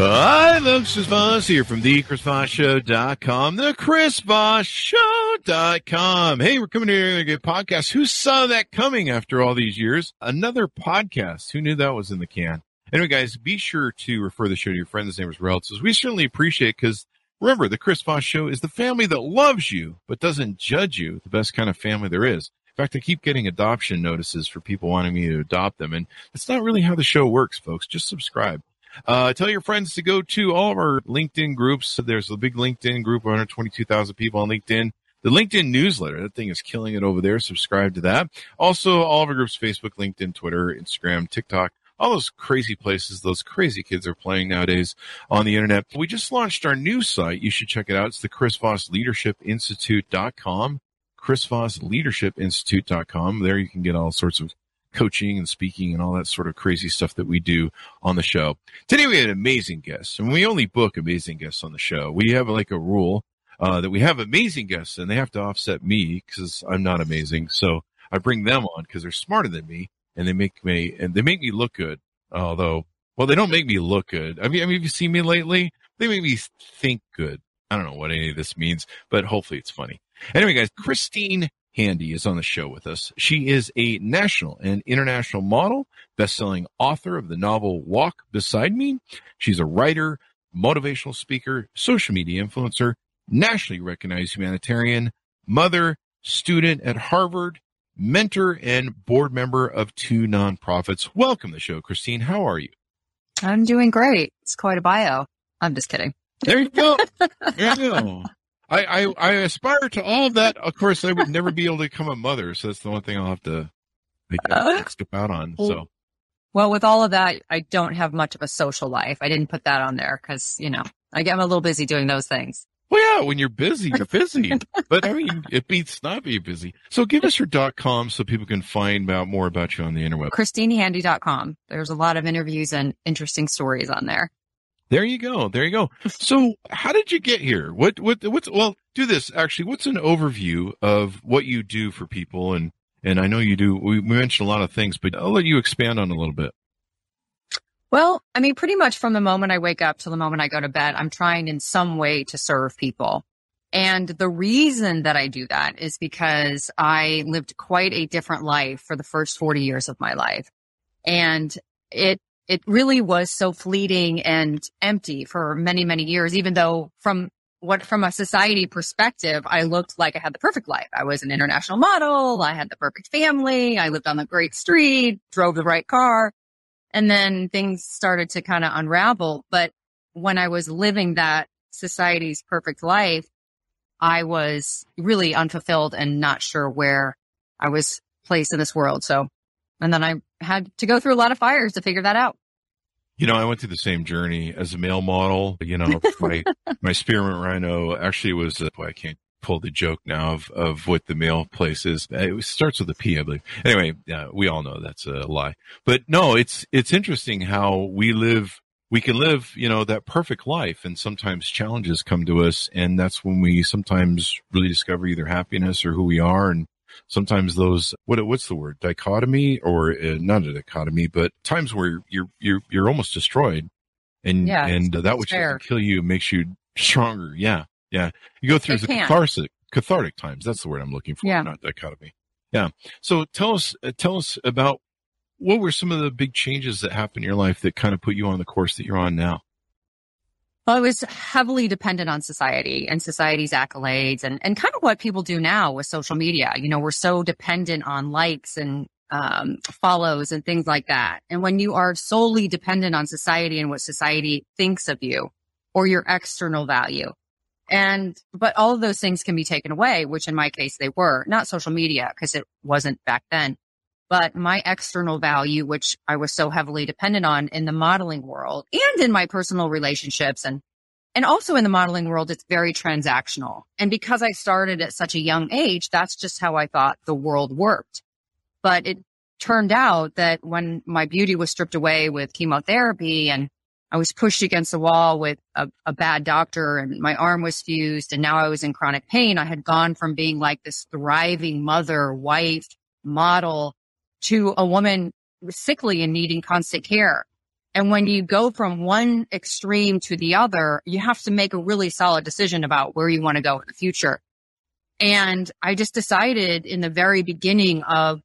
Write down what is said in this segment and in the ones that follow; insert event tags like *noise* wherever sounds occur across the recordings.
Hi, folks. Chris Voss here from the ChrisVossShow.com, the ChrisVossShow.com. Hey, we're coming here to get podcast. Who saw that coming after all these years? Another podcast. Who knew that was in the can? Anyway, guys, be sure to refer the show to your friends, neighbors, relatives. We certainly appreciate because remember, the Chris Voss Show is the family that loves you but doesn't judge you. The best kind of family there is. In fact, I keep getting adoption notices for people wanting me to adopt them, and that's not really how the show works, folks. Just subscribe. Uh, tell your friends to go to all of our LinkedIn groups. There's a big LinkedIn group, 122,000 people on LinkedIn. The LinkedIn newsletter, that thing is killing it over there. Subscribe to that. Also, all of our groups, Facebook, LinkedIn, Twitter, Instagram, TikTok, all those crazy places those crazy kids are playing nowadays on the internet. We just launched our new site. You should check it out. It's the Chris Voss Leadership Institute.com. Chris Voss Leadership Institute.com. There you can get all sorts of coaching and speaking and all that sort of crazy stuff that we do on the show. Today we had amazing guests and we only book amazing guests on the show. We have like a rule, uh, that we have amazing guests and they have to offset me because I'm not amazing. So I bring them on because they're smarter than me and they make me, and they make me look good. Although, well, they don't make me look good. I mean, I mean, have you seen me lately? They make me think good. I don't know what any of this means, but hopefully it's funny. Anyway, guys, Christine Handy is on the show with us. She is a national and international model, best-selling author of the novel Walk Beside Me. She's a writer, motivational speaker, social media influencer, nationally recognized humanitarian, mother, student at Harvard, mentor, and board member of two nonprofits. Welcome to the show, Christine. How are you? I'm doing great. It's quite a bio. I'm just kidding. There you go. *laughs* there you go. I, I, I aspire to all of that. Of course, I would never be able to become a mother, so that's the one thing I'll have to like, uh, skip out on. So, well, with all of that, I don't have much of a social life. I didn't put that on there because you know I get I'm a little busy doing those things. Well, yeah, when you're busy, you're busy. *laughs* but I mean, it beats not being busy. So give us your dot com so people can find out more about you on the interweb. ChristineHandy.com. There's a lot of interviews and interesting stories on there. There you go. There you go. So how did you get here? What, what, what's, well, do this actually. What's an overview of what you do for people? And, and I know you do, we mentioned a lot of things, but I'll let you expand on a little bit. Well, I mean, pretty much from the moment I wake up to the moment I go to bed, I'm trying in some way to serve people. And the reason that I do that is because I lived quite a different life for the first 40 years of my life. And it, it really was so fleeting and empty for many, many years, even though from what, from a society perspective, I looked like I had the perfect life. I was an international model. I had the perfect family. I lived on the great street, drove the right car. And then things started to kind of unravel. But when I was living that society's perfect life, I was really unfulfilled and not sure where I was placed in this world. So, and then I had to go through a lot of fires to figure that out. You know, I went through the same journey as a male model. You know, *laughs* my my spearmint rhino actually was. Uh, boy, I can't pull the joke now of, of what the male place is. It starts with a P, I believe. Anyway, uh, we all know that's a lie. But no, it's it's interesting how we live. We can live, you know, that perfect life, and sometimes challenges come to us, and that's when we sometimes really discover either happiness or who we are, and sometimes those what what's the word dichotomy or uh, not a dichotomy, but times where you're you're you're almost destroyed, and yeah, and that which can kill you makes you stronger. Yeah, yeah. You go through it the can. catharsis, cathartic times. That's the word I'm looking for. Yeah. Not dichotomy. Yeah. So tell us, uh, tell us about what were some of the big changes that happened in your life that kind of put you on the course that you're on now? Well, I was heavily dependent on society and society's accolades and, and kind of what people do now with social media. You know, we're so dependent on likes and um, follows and things like that. And when you are solely dependent on society and what society thinks of you or your external value, and, but all of those things can be taken away, which in my case they were not social media because it wasn't back then. But my external value, which I was so heavily dependent on in the modeling world and in my personal relationships and and also in the modeling world, it's very transactional. And because I started at such a young age, that's just how I thought the world worked. But it turned out that when my beauty was stripped away with chemotherapy and I was pushed against the wall with a, a, bad doctor and my arm was fused and now I was in chronic pain. I had gone from being like this thriving mother, wife, model to a woman sickly and needing constant care. And when you go from one extreme to the other, you have to make a really solid decision about where you want to go in the future. And I just decided in the very beginning of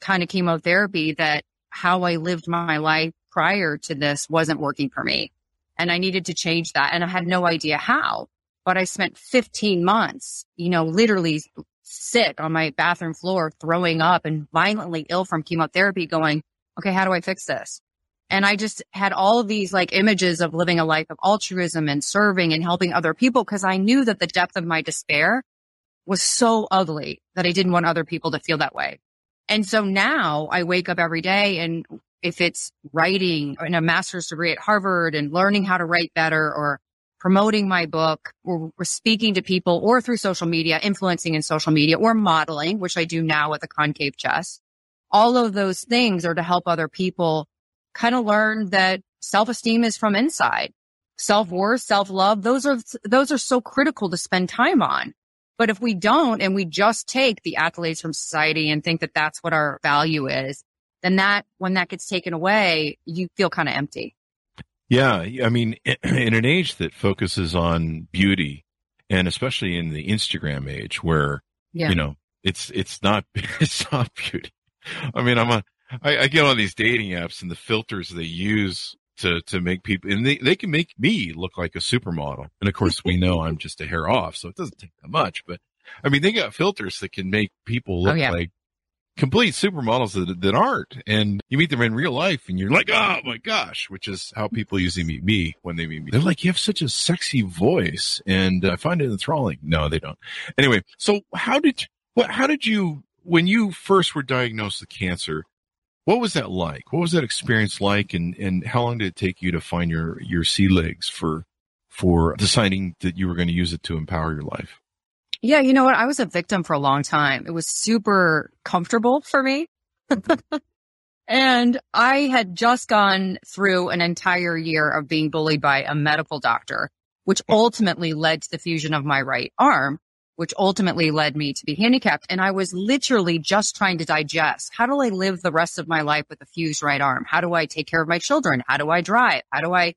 kind of chemotherapy that how I lived my life prior to this wasn't working for me. And I needed to change that. And I had no idea how, but I spent 15 months, you know, literally sick on my bathroom floor, throwing up and violently ill from chemotherapy going, okay, how do I fix this? And I just had all of these like images of living a life of altruism and serving and helping other people because I knew that the depth of my despair was so ugly that I didn't want other people to feel that way. And so now I wake up every day and if it's writing in a master's degree at Harvard and learning how to write better or promoting my book or, or, speaking to people or through social media, influencing in social media or modeling, which I do now with a concave chest. All of those things are to help other people kind of learn that self-esteem is from inside. Self-worth, self-love, those are, those are so critical to spend time on. But if we don't and we just take the accolades from society and think that that's what our value is, then that, when that gets taken away, you feel kind of empty. Yeah. I mean, *clears throat* in an age that focuses on beauty and especially in the Instagram age where, yeah. you know, it's, it's not, *laughs* it's not beauty. I mean, I'm a, I, I get on these dating apps and the filters they use to, to make people, and they, they can make me look like a supermodel. And of course, we know I'm just a hair off, so it doesn't take that much, but I mean, they got filters that can make people oh, look oh, yeah. like complete supermodels that, that aren't. And you meet them in real life and you're like, oh my gosh, which is how people usually meet me when they meet me. They're like, you have such a sexy voice and I find it enthralling. No, they don't. Anyway, so how did, what, how did you, when you first were diagnosed with cancer, what was that like? What was that experience like? And, and how long did it take you to find your, your sea legs for, for deciding that you were going to use it to empower your life? Yeah, you know what? I was a victim for a long time. It was super comfortable for me. *laughs* and I had just gone through an entire year of being bullied by a medical doctor, which ultimately led to the fusion of my right arm, which ultimately led me to be handicapped. And I was literally just trying to digest. How do I live the rest of my life with a fused right arm? How do I take care of my children? How do I drive? How do I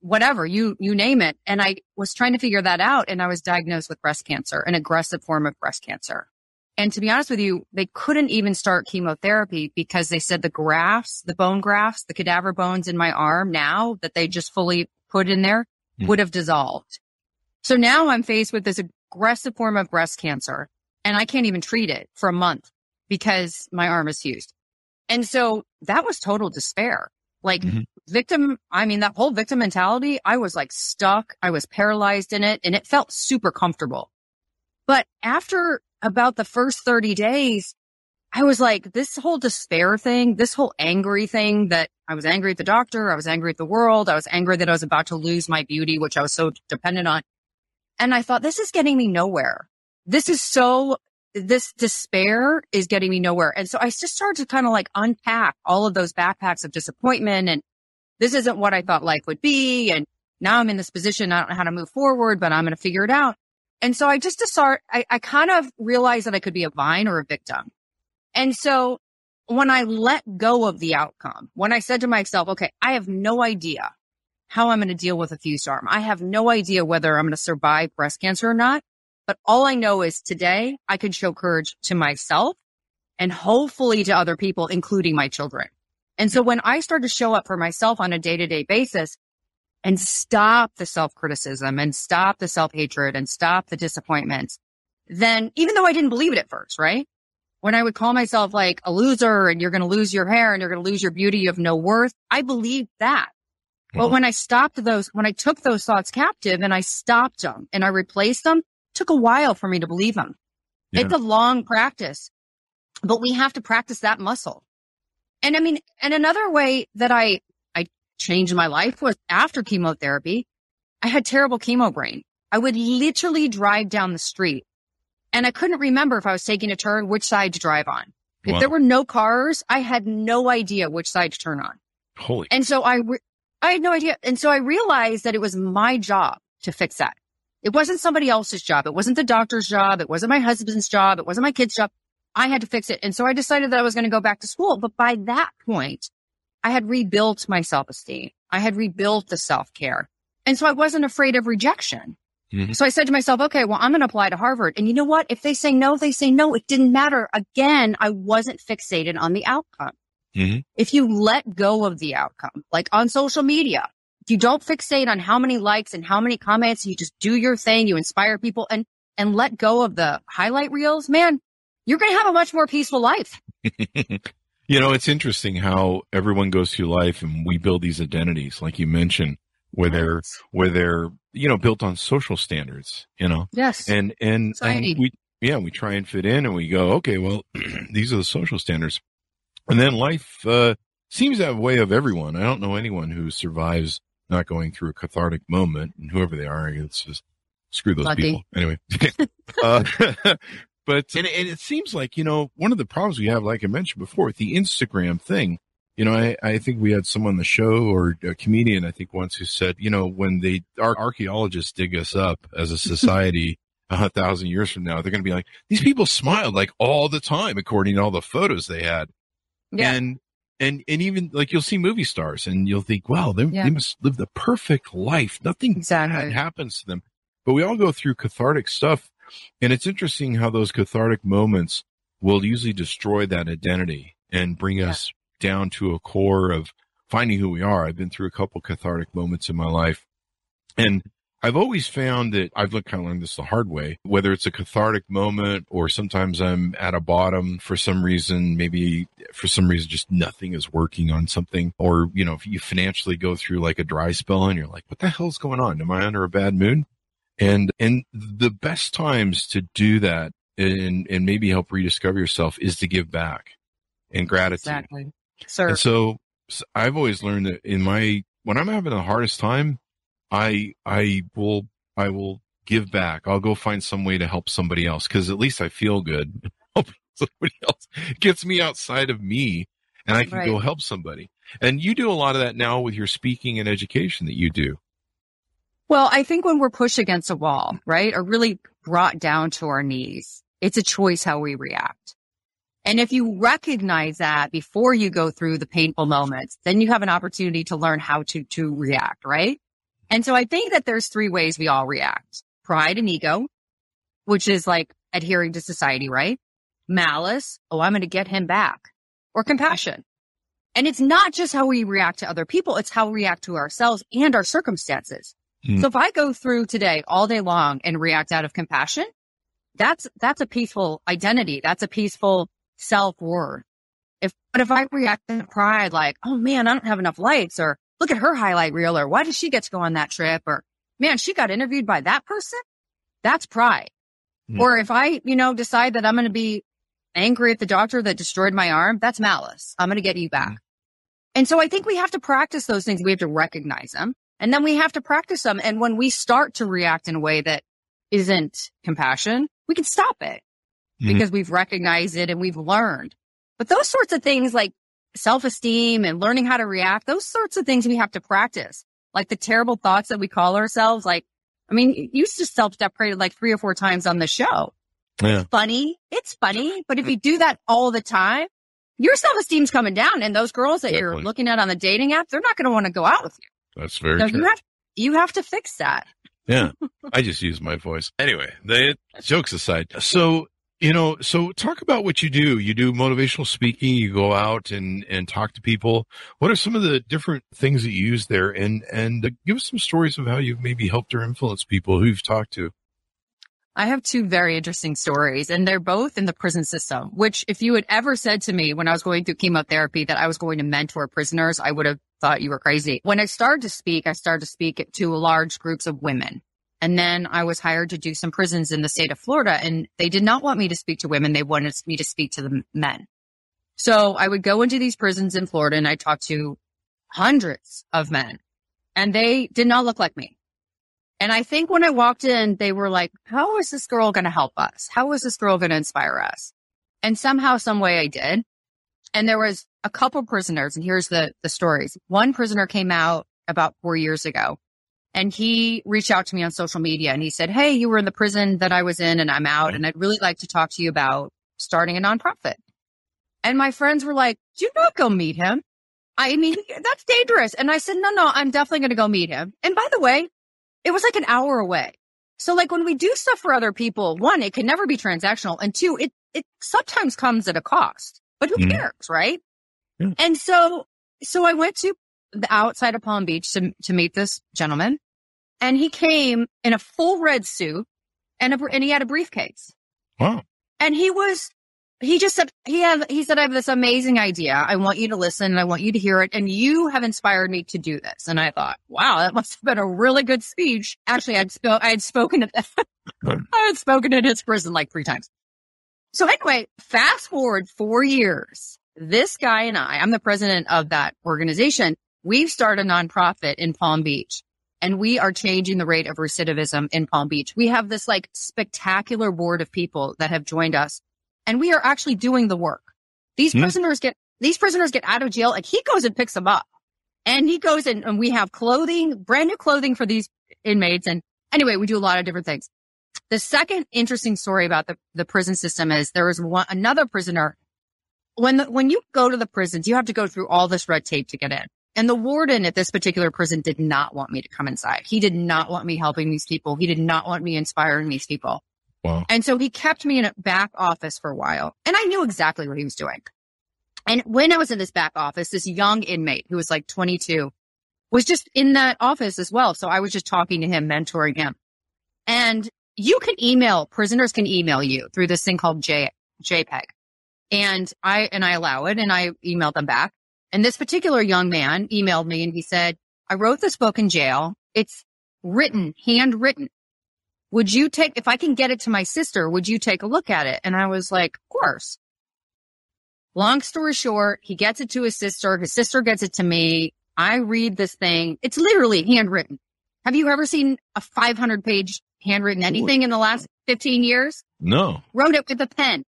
whatever you you name it. And i was trying to figure that out and i was diagnosed with breast cancer an aggressive form of breast cancer. And to be honest with you they couldn't even start chemotherapy because they said the grafts the bone grafts the cadaver bones in my arm now that they just fully put in there mm. would have dissolved. So now i'm faced with this aggressive form of breast cancer and i can't even treat it for a month because my arm is fused. And so that was total despair like mm-hmm. victim, I mean, that whole victim mentality, I was like stuck. I was paralyzed in it and it felt super comfortable. But after about the first 30 days, I was like, this whole despair thing, this whole angry thing that I was angry at the doctor. I was angry at the world. I was angry that I was about to lose my beauty, which I was so dependent on. And I thought, this is getting me nowhere. This is so this despair is getting me nowhere. And so I just started to kind of like unpack all of those backpacks of disappointment and this isn't what I thought life would be. And now I'm in this position. I don't know how to move forward, but I'm going to figure it out. And so I just start, I, I kind of realized that I could be a vine or a victim. And so when I let go of the outcome, when I said to myself, okay, I have no idea how I'm going to deal with a fused arm. I have no idea whether I'm going to survive breast cancer or not. But all I know is today I can show courage to myself and hopefully to other people, including my children. And so when I start to show up for myself on a day to day basis and stop the self criticism and stop the self hatred and stop the disappointments, then even though I didn't believe it at first, right? When I would call myself like a loser and you're going to lose your hair and you're going to lose your beauty you have no worth, I believed that. But mm-hmm. when I stopped those, when I took those thoughts captive and I stopped them and I replaced them, took a while for me to believe him. Yeah. It's a long practice but we have to practice that muscle. And I mean, and another way that I, I changed my life was after chemotherapy, I had terrible chemo brain. I would literally drive down the street and I couldn't remember if I was taking a turn, which side to drive on. If Wow. there were no cars, I had no idea which side to turn on. Holy. And so I, re- I had no idea. And so I realized that it was my job to fix that. It wasn't somebody else's job. It wasn't the doctor's job. It wasn't my husband's job. It wasn't my kid's job. I had to fix it. And so I decided that I was going to go back to school. But by that point, I had rebuilt my self-esteem. I had rebuilt the self-care. And so I wasn't afraid of rejection. Mhm. So I said to myself, okay, well, I'm going to apply to Harvard. And you know what? If they say no, they say no. It didn't matter. Again, I wasn't fixated on the outcome. Mhm. If you let go of the outcome, like on social media, you don't fixate on how many likes and how many comments, you just do your thing, you inspire people and, and let go of the highlight reels, man, you're going to have a much more peaceful life. *laughs* You know, it's interesting how everyone goes through life and we build these identities, like you mentioned, where they're, where they're, you know, built on social standards, you know, Yes. and, and, and Society. we, yeah, we try and fit in and we go, okay, well, *clears throat* these are the social standards. And then life, uh, seems to have way of everyone. I don't know anyone who survives not going through a cathartic moment and whoever they are, it's just screw those Lucky. people. Anyway. *laughs* *laughs* uh, *laughs* but, and, and it seems like, you know, one of the problems we have, like I mentioned before, with the Instagram thing, you know, I, I think we had someone on the show or a comedian, I think once who said, you know, when they, our archaeologists dig us up as a society a thousand years from now, they're going to be like, these people smiled like all the time, according to all the photos they had. Yeah. And, and, and even like you'll see movie stars and you'll think, wow, they, Yeah. they must live the perfect life. Nothing Exactly. bad happens to them. But we all go through cathartic stuff. And it's interesting how those cathartic moments will usually destroy that identity and bring Yeah. us down to a core of finding who we are. I've been through a couple cathartic moments in my life. And I've always found that I've kind of learned this the hard way, whether it's a cathartic moment or sometimes I'm at a bottom for some reason, maybe for some reason, just nothing is working on something. Or, you know, if you financially go through like a dry spell and you're like, what the hell's going on? Am I under a bad mood? And, and the best times to do that and, and maybe help rediscover yourself is to give back and gratitude. Exactly. Sir. And so, I've always learned that in my, when I'm having the hardest time, I, I will, I will give back. I'll go find some way to help somebody else because at least I feel good. *laughs* Somebody else It gets me outside of me and I can go help somebody. And you do a lot of that now with your speaking and education that you do. Well, I think when we're pushed against a wall, right, or really brought down to our knees, it's a choice how we react. And if you recognize that before you go through the painful moments, then you have an opportunity to learn how to, to react, right? And so I think that there's three ways we all react. Pride and ego, which is like adhering to society, right? Malice. Oh, I'm going to get him back or compassion. And it's not just how we react to other people. It's how we react to ourselves and our circumstances. Mm. So if I go through today all day long and react out of compassion, that's, that's a peaceful identity. That's a peaceful self worth. If, but if I react in pride, like, oh man, I don't have enough likes or look at her highlight reel or why did she get to go on that trip or man, she got interviewed by that person. That's pride. Hmm. Or if I, you know, decide that I'm going to be angry at the doctor that destroyed my arm, that's malice. I'm going to get you back. And so I think we have to practice those things. We have to recognize them and then we have to practice them. And when we start to react in a way that isn't compassion, we can stop it Mhm. because we've recognized it and we've learned. But those sorts of things like self-esteem and learning how to react, those sorts of things we have to practice. Like the terrible thoughts that we call ourselves. Like, I mean, you used to self-deprecated like three or four times on the show. Yeah. Funny. It's funny. But if you do that all the time, your self-esteem's coming down. And those girls that you're looking at on the dating app, they're not going to want to go out with you. That's very So true. you have, you have to fix that. Yeah. I just use my voice. Anyway, the jokes aside. So, you know, so talk about what you do. You do motivational speaking. You go out and, and talk to people. What are some of the different things that you use there? And, and uh, give us some stories of how you've maybe helped or influenced people who you've talked to. I have two very interesting stories and they're both in the prison system, which if you had ever said to me when I was going through chemotherapy that I was going to mentor prisoners, I would have thought you were crazy. When I started to speak, I started to speak to large groups of women. And then I was hired to do some prisons in the state of Florida and they did not want me to speak to women. They wanted me to speak to the men. So I would go into these prisons in Florida and I talked to hundreds of men and they did not look like me. And I think when I walked in, they were like, how is this girl going to help us? How is this girl going to inspire us? And somehow, some way I did. And there was a couple prisoners and here's the, the stories. One prisoner came out about four years ago and he reached out to me on social media and he said, Hey, you were in the prison that I was in and I'm out and I'd really like to talk to you about starting a nonprofit. And my friends were like, do not go meet him. I mean, that's dangerous. And I said, no, no, I'm definitely going to go meet him. And by the way, it was like an hour away. So like when we do stuff for other people, one, it can never be transactional. And two, it, it sometimes comes at a cost, but who mm cares? Right. Yeah. And so, so I went to the outside of Palm Beach to, to meet this gentleman and he came in a full red suit and a, and he had a briefcase. Wow. And he was he just said he have he said I have this amazing idea. I want you to listen and I want you to hear it. And you have inspired me to do this. And I thought, wow, that must have been a really good speech. Actually, I'd sp- I had spoken at *laughs* I had spoken at his prison like three times. So anyway, fast forward four years. This guy and I, I'm the president of that organization. We've started a nonprofit in Palm Beach and we are changing the rate of recidivism in Palm Beach. We have this like spectacular board of people that have joined us and we are actually doing the work. These mm prisoners get, these prisoners get out of jail and he goes and picks them up and he goes in and we have clothing, brand new clothing for these inmates. And anyway, we do a lot of different things. The second interesting story about the, the prison system is there was one, another prisoner. When the, when you go to the prisons, you have to go through all this red tape to get in. And the warden at this particular prison did not want me to come inside. He did not want me helping these people. He did not want me inspiring these people. Wow. And so he kept me in a back office for a while and I knew exactly what he was doing. And when I was in this back office, this young inmate who was like 22 was just in that office as well. So I was just talking to him, mentoring him. And you can email, prisoners can email you through this thing called J, JPay. And I, and I allow it and I emailed them back. And this particular young man emailed me and he said, I wrote this book in jail. It's written, handwritten would you take, if I can get it to my sister, would you take a look at it? And I was like, of course. Long story short, he gets it to his sister. His sister gets it to me. I read this thing. It's literally handwritten. Have you ever seen a 500 page handwritten anything in the last 15 years? No. Wrote it with a pen.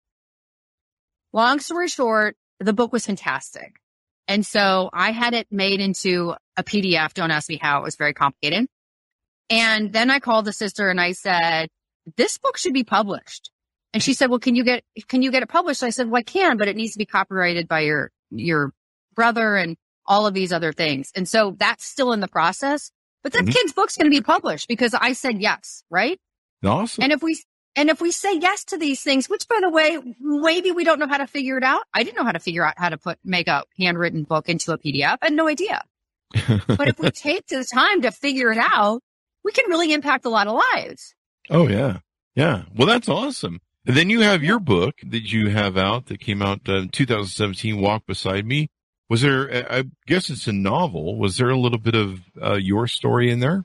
Long story short, the book was fantastic. And so I had it made into a PDF. Don't ask me how. It was very complicated. And then I called the sister and I said, this book should be published. And she said, well, can you get, can you get it published? I said, well, I can, but it needs to be copyrighted by your, your brother and all of these other things. And so that's still in the process, but that mm-hmm. kid's book's going to be published because I said yes, right? Awesome. And if we, and if we say yes to these things, which by the way, maybe we don't know how to figure it out. I didn't know how to figure out how to put, make a handwritten book into a PDF. I had no idea. *laughs* but if we take the time to figure it out, we can really impact a lot of lives. Oh yeah. Yeah. Well, that's awesome. And then you have your book that you have out that came out uh, in 2017, Walk Beside Me. Was there, I guess it's a novel. Was there a little bit of uh, your story in there?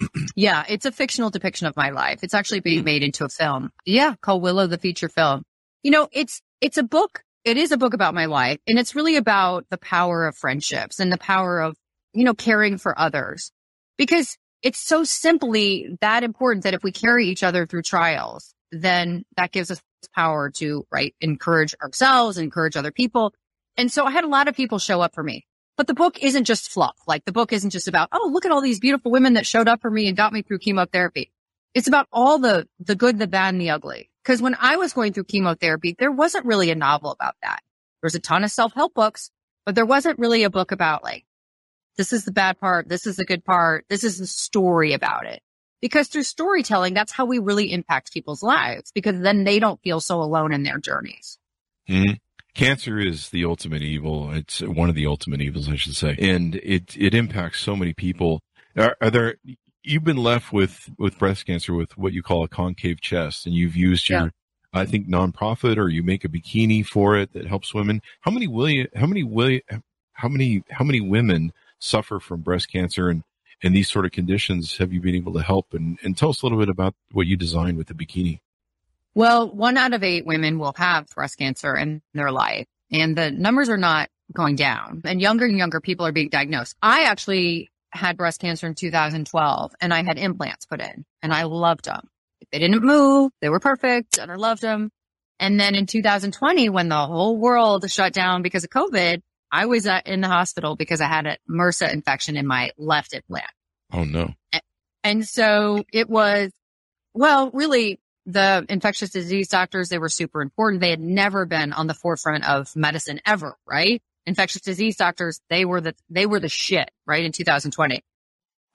*clears throat* yeah, it's a fictional depiction of my life. It's actually being mm. made into a film. Yeah, called Willow the feature film. You know, it's it's a book. It is a book about my life, and it's really about the power of friendships and the power of you know caring for others. Because it's so simply that important that if we carry each other through trials, then that gives us power to, right, encourage ourselves, encourage other people. And so I had a lot of people show up for me. But the book isn't just fluff. Like the book isn't just about, oh, look at all these beautiful women that showed up for me and got me through chemotherapy. It's about all the, the good, the bad, and the ugly. Cause when I was going through chemotherapy, there wasn't really a novel about that. There's a ton of self-help books, but there wasn't really a book about like this is the bad part. This is the good part. This is the story about it. Because through storytelling, that's how we really impact people's lives because then they don't feel so alone in their journeys. Mm-hmm. Cancer is the ultimate evil. It's one of the ultimate evils, I should say. And it, it impacts so many people. Are, are there, you've been left with, with breast cancer with what you call a concave chest and you've used your, yeah. I think nonprofit or you make a bikini for it that helps women. How many will you, how many will you, how many, how many women suffer from breast cancer and and these sort of conditions have you been able to help? And, and tell us a little bit about what you designed with the bikini. Well, one out of eight women will have breast cancer in their life and the numbers are not going down and younger and younger people are being diagnosed. I actually had breast cancer in 2012 and I had implants put in and I loved them. They didn't move. They were perfect and I loved them. And then in 2020, when the whole world shut down because of COVID, I was uh, in the hospital because I had a MRSA infection in my left implant. Oh no. And so it was, well, really the infectious disease doctors, they were super important. They had never been on the forefront of medicine ever, right? Infectious disease doctors, they were the, they were the shit, right? In 2020.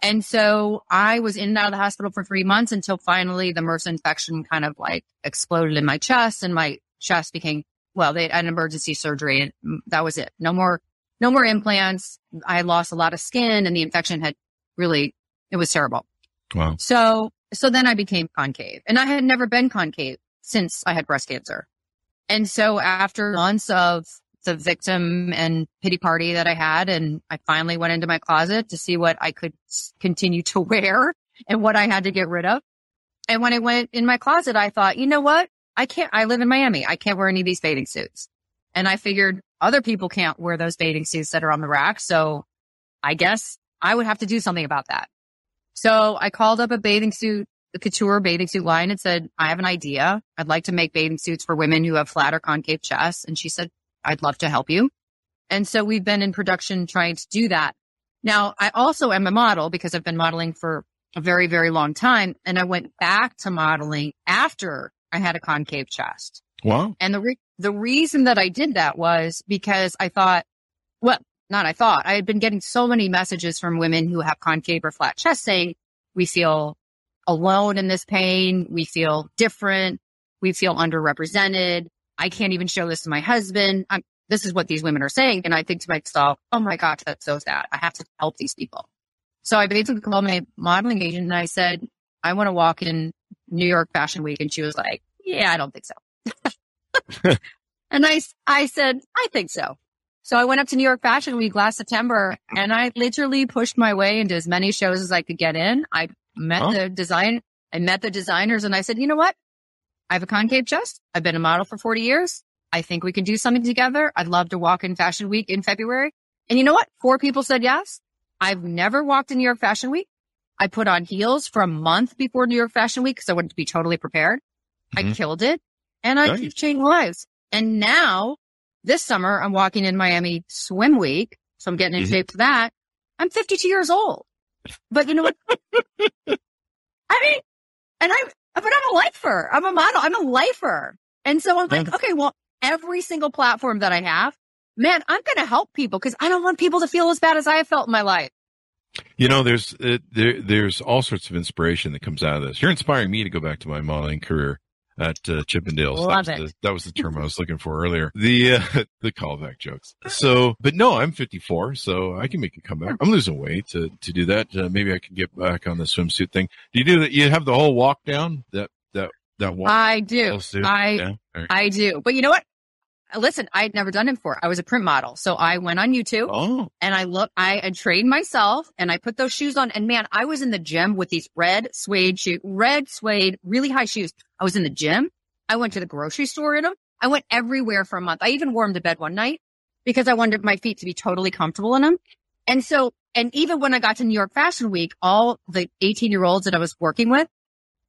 And so I was in and out of the hospital for three months until finally the MRSA infection kind of like exploded in my chest and my chest became, well, they had an emergency surgery and that was it. No more, no more implants. I lost a lot of skin and the infection had really, it was terrible. Wow. So so then I became concave and I had never been concave since I had breast cancer. And so after months of the victim and pity party that I had, and I finally went into my closet to see what I could continue to *laughs* wear and what I had to get rid of. And when I went in my closet, I thought, you know what? I can't, I live in Miami. I can't wear any of these bathing suits. And I figured other people can't wear those bathing suits that are on the rack. So I guess I would have to do something about that. So I called up a bathing suit, the couture bathing suit line and said, I have an idea. I'd like to make bathing suits for women who have flat or concave chests. And she said, I'd love to help you. And so we've been in production trying to do that. Now I also am a model because I've been modeling for a very, very long time. And I went back to modeling after I had a concave chest. Wow. And the, re- the reason that I did that was because I thought, well, not I thought. I had been getting so many messages from women who have concave or flat chest saying, we feel alone in this pain. We feel different. We feel underrepresented. I can't even show this to my husband. I'm, this is what these women are saying. And I think to myself, oh my gosh, that's so sad. I have to help these people. So I basically called my modeling agent and I said, I want to walk in New York Fashion Week. And she was like, yeah, I don't think so. *laughs* and I, I said, I think so. So I went up to New York Fashion Week last September and I literally pushed my way into as many shows as I could get in. I met huh? the design, I met the designers and I said, you know what? I have a concave chest. I've been a model for 40 years. I think we can do something together. I'd love to walk in Fashion Week in February. And you know what? Four people said yes. I've never walked in New York Fashion Week. I put on heels for a month before New York Fashion Week because I wanted to be totally prepared. Mm-hmm. I killed it and I nice. changed lives. And now this summer, I'm walking in Miami Swim Week. So I'm getting in mm-hmm. shape for that. I'm 52 years old. But you know what? *laughs* I mean, and I'm, but I'm a lifer. I'm a model. I'm a lifer. And so I'm like, okay, well, every single platform that I have, man, I'm going to help people because I don't want people to feel as bad as I have felt in my life. You know, there's uh, there there's all sorts of inspiration that comes out of this. You're inspiring me to go back to my modeling career at uh, Chippendales. Love that it. The, that was the term I was looking for earlier. *laughs* The uh, *laughs* the callback jokes. So, but no, I'm 54, so I can make a comeback. I'm losing weight to to do that. Uh, maybe I can get back on the swimsuit thing. Do you do that? You have the whole walk down that that that walk. I do. I yeah? right. I do. But you know what? Listen, I had never done it before. I was a print model. So I went on YouTube oh. and I look, I had trained myself and I put those shoes on. And man, I was in the gym with these red suede shoes, red suede, really high shoes. I was in the gym. I went to the grocery store in them. I went everywhere for a month. I even wore them to bed one night because I wanted my feet to be totally comfortable in them. And so, and even when I got to New York Fashion Week, all the 18 year olds that I was working with,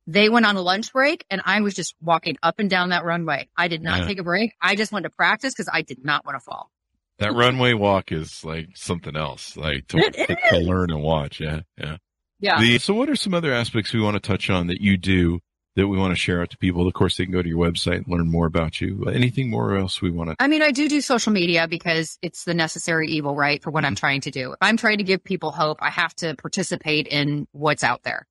they went on a lunch break and I was just walking up and down that runway. I did not yeah. take a break. I just wanted to practice because I did not want to fall. That runway walk is like something else, like to, to, to learn and watch. Yeah. Yeah. Yeah. The, so what are some other aspects we want to touch on that you do that we want to share out to people? Of course, they can go to your website and learn more about you. Anything more else we want to? I mean, I do do social media because it's the necessary evil, right? For what I'm mm-hmm. trying to do. If I'm trying to give people hope, I have to participate in what's out there.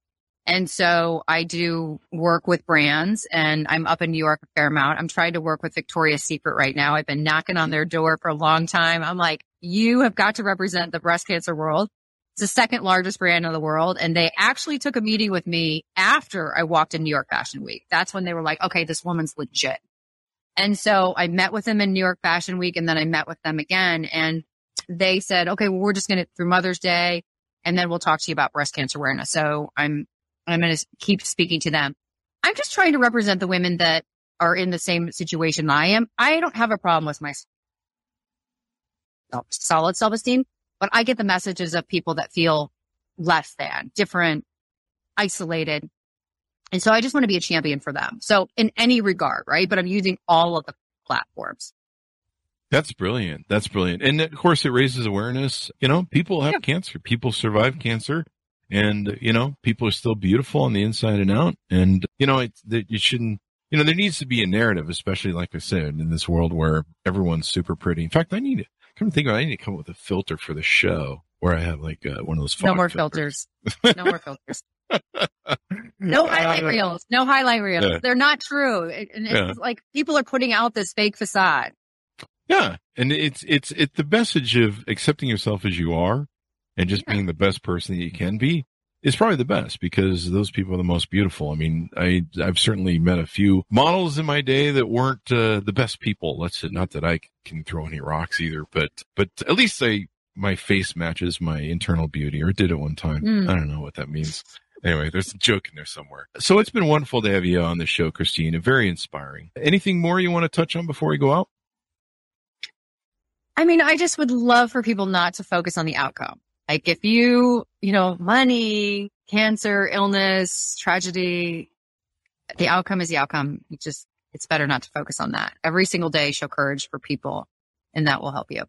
And so I do work with brands and I'm up in New York a fair amount. I'm trying to work with Victoria's Secret right now. I've been knocking on their door for a long time. I'm like, you have got to represent the breast cancer world. It's the second largest brand in the world. And they actually took a meeting with me after I walked in New York Fashion Week. That's when they were like, okay, this woman's legit. And so I met with them in New York Fashion Week and then I met with them again and they said, okay, well, we're just going to, through Mother's Day, and then we'll talk to you about breast cancer awareness. So I'm, I'm going to keep speaking to them. I'm just trying to represent the women that are in the same situation I am. I don't have a problem with my solid self-esteem, but I get the messages of people that feel less than, different, isolated. And so I just want to be a champion for them. So in any regard, right? But I'm using all of the platforms. That's brilliant. That's brilliant. And of course, it raises awareness. You know, people have yeah. cancer. People survive cancer. And, you know, people are still beautiful on the inside and out. And, you know, it's that you shouldn't, you know, there needs to be a narrative, especially like I said, in this world where everyone's super pretty. In fact, I need to come think about it. I need to come up with a filter for the show where I have like uh, one of those. No more filters. filters. *laughs* no more filters. no *laughs* highlight reels. No highlight reels. Yeah. They're not true. And it's yeah. like people are putting out this fake facade. Yeah, and it's it's it's the message of accepting yourself as you are, and just yeah. being the best person that you can be is probably the best because those people are the most beautiful. I mean, I I've certainly met a few models in my day that weren't uh, the best people. Let's say not that I can throw any rocks either, but but at least I my face matches my internal beauty, or did at one time. Mm. I don't know what that means. Anyway, there's a joke in there somewhere. So it's been wonderful to have you on the show, Christine. Very inspiring. Anything more you want to touch on before we go out? I mean, I just would love for people not to focus on the outcome. Like if you, you know, money, cancer, illness, tragedy, the outcome is the outcome. You just, it's better not to focus on that. Every single day, show courage for people and that will help you.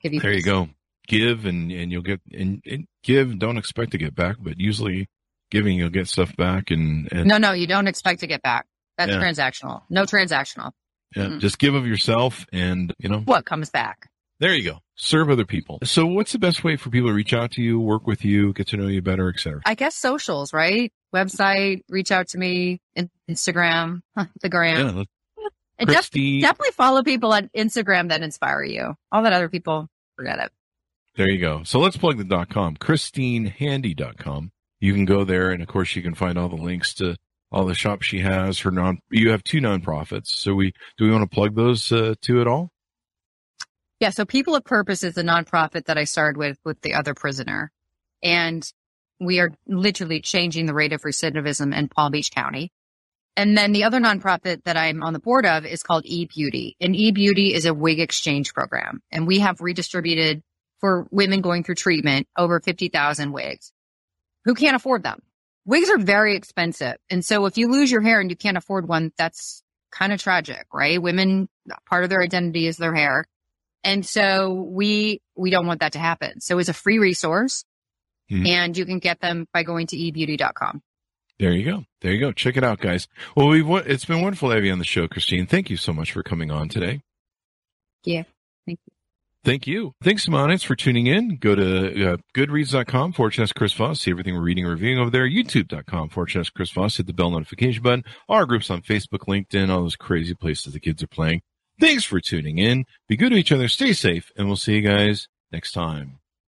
Give you there peace. you go. Give and, and you'll get, and, and give, don't expect to get back, but usually giving, you'll get stuff back and, and no, no, you don't expect to get back. That's yeah. transactional. No transactional. Yeah. Mm-hmm. Just give of yourself and, you know, what comes back. There you go. Serve other people. So what's the best way for people to reach out to you, work with you, get to know you better, etc.? I guess socials, right? Website, reach out to me, Instagram, *laughs* the gram. Yeah, and Christy. definitely follow people on Instagram that inspire you. All that other people, forget it. There you go. So let's plug the dot com, ChristineHandy.com. You can go there and of course you can find all the links to all the shops she has, her non, you have two nonprofits. So we, do we want to plug those uh, two at all? Yeah. So People of Purpose is the nonprofit that I started with, with the other prisoner. And we are literally changing the rate of recidivism in Palm Beach County. And then the other nonprofit that I'm on the board of is called eBeauty. And eBeauty is a wig exchange program. And we have redistributed for women going through treatment over 50,000 wigs who can't afford them. Wigs are very expensive. And so if you lose your hair and you can't afford one, that's kind of tragic, right? Women, part of their identity is their hair. And so we, we don't want that to happen. So it's a free resource mm-hmm. and you can get them by going to ebeauty.com. There you go. There you go. Check it out, guys. Well, we've, it's been wonderful to have you on the show, Christine. Thank you so much for coming on today. Yeah. Thank you. Thank you. Thanks, Monets, for tuning in. Go to uh, goodreads.com slash Chris Voss. See everything we're reading and reviewing over there. YouTube.com slash Chris Voss. Hit the bell notification button. Our groups on Facebook, LinkedIn, all those crazy places the kids are playing. Thanks for tuning in. Be good to each other. Stay safe and we'll see you guys next time.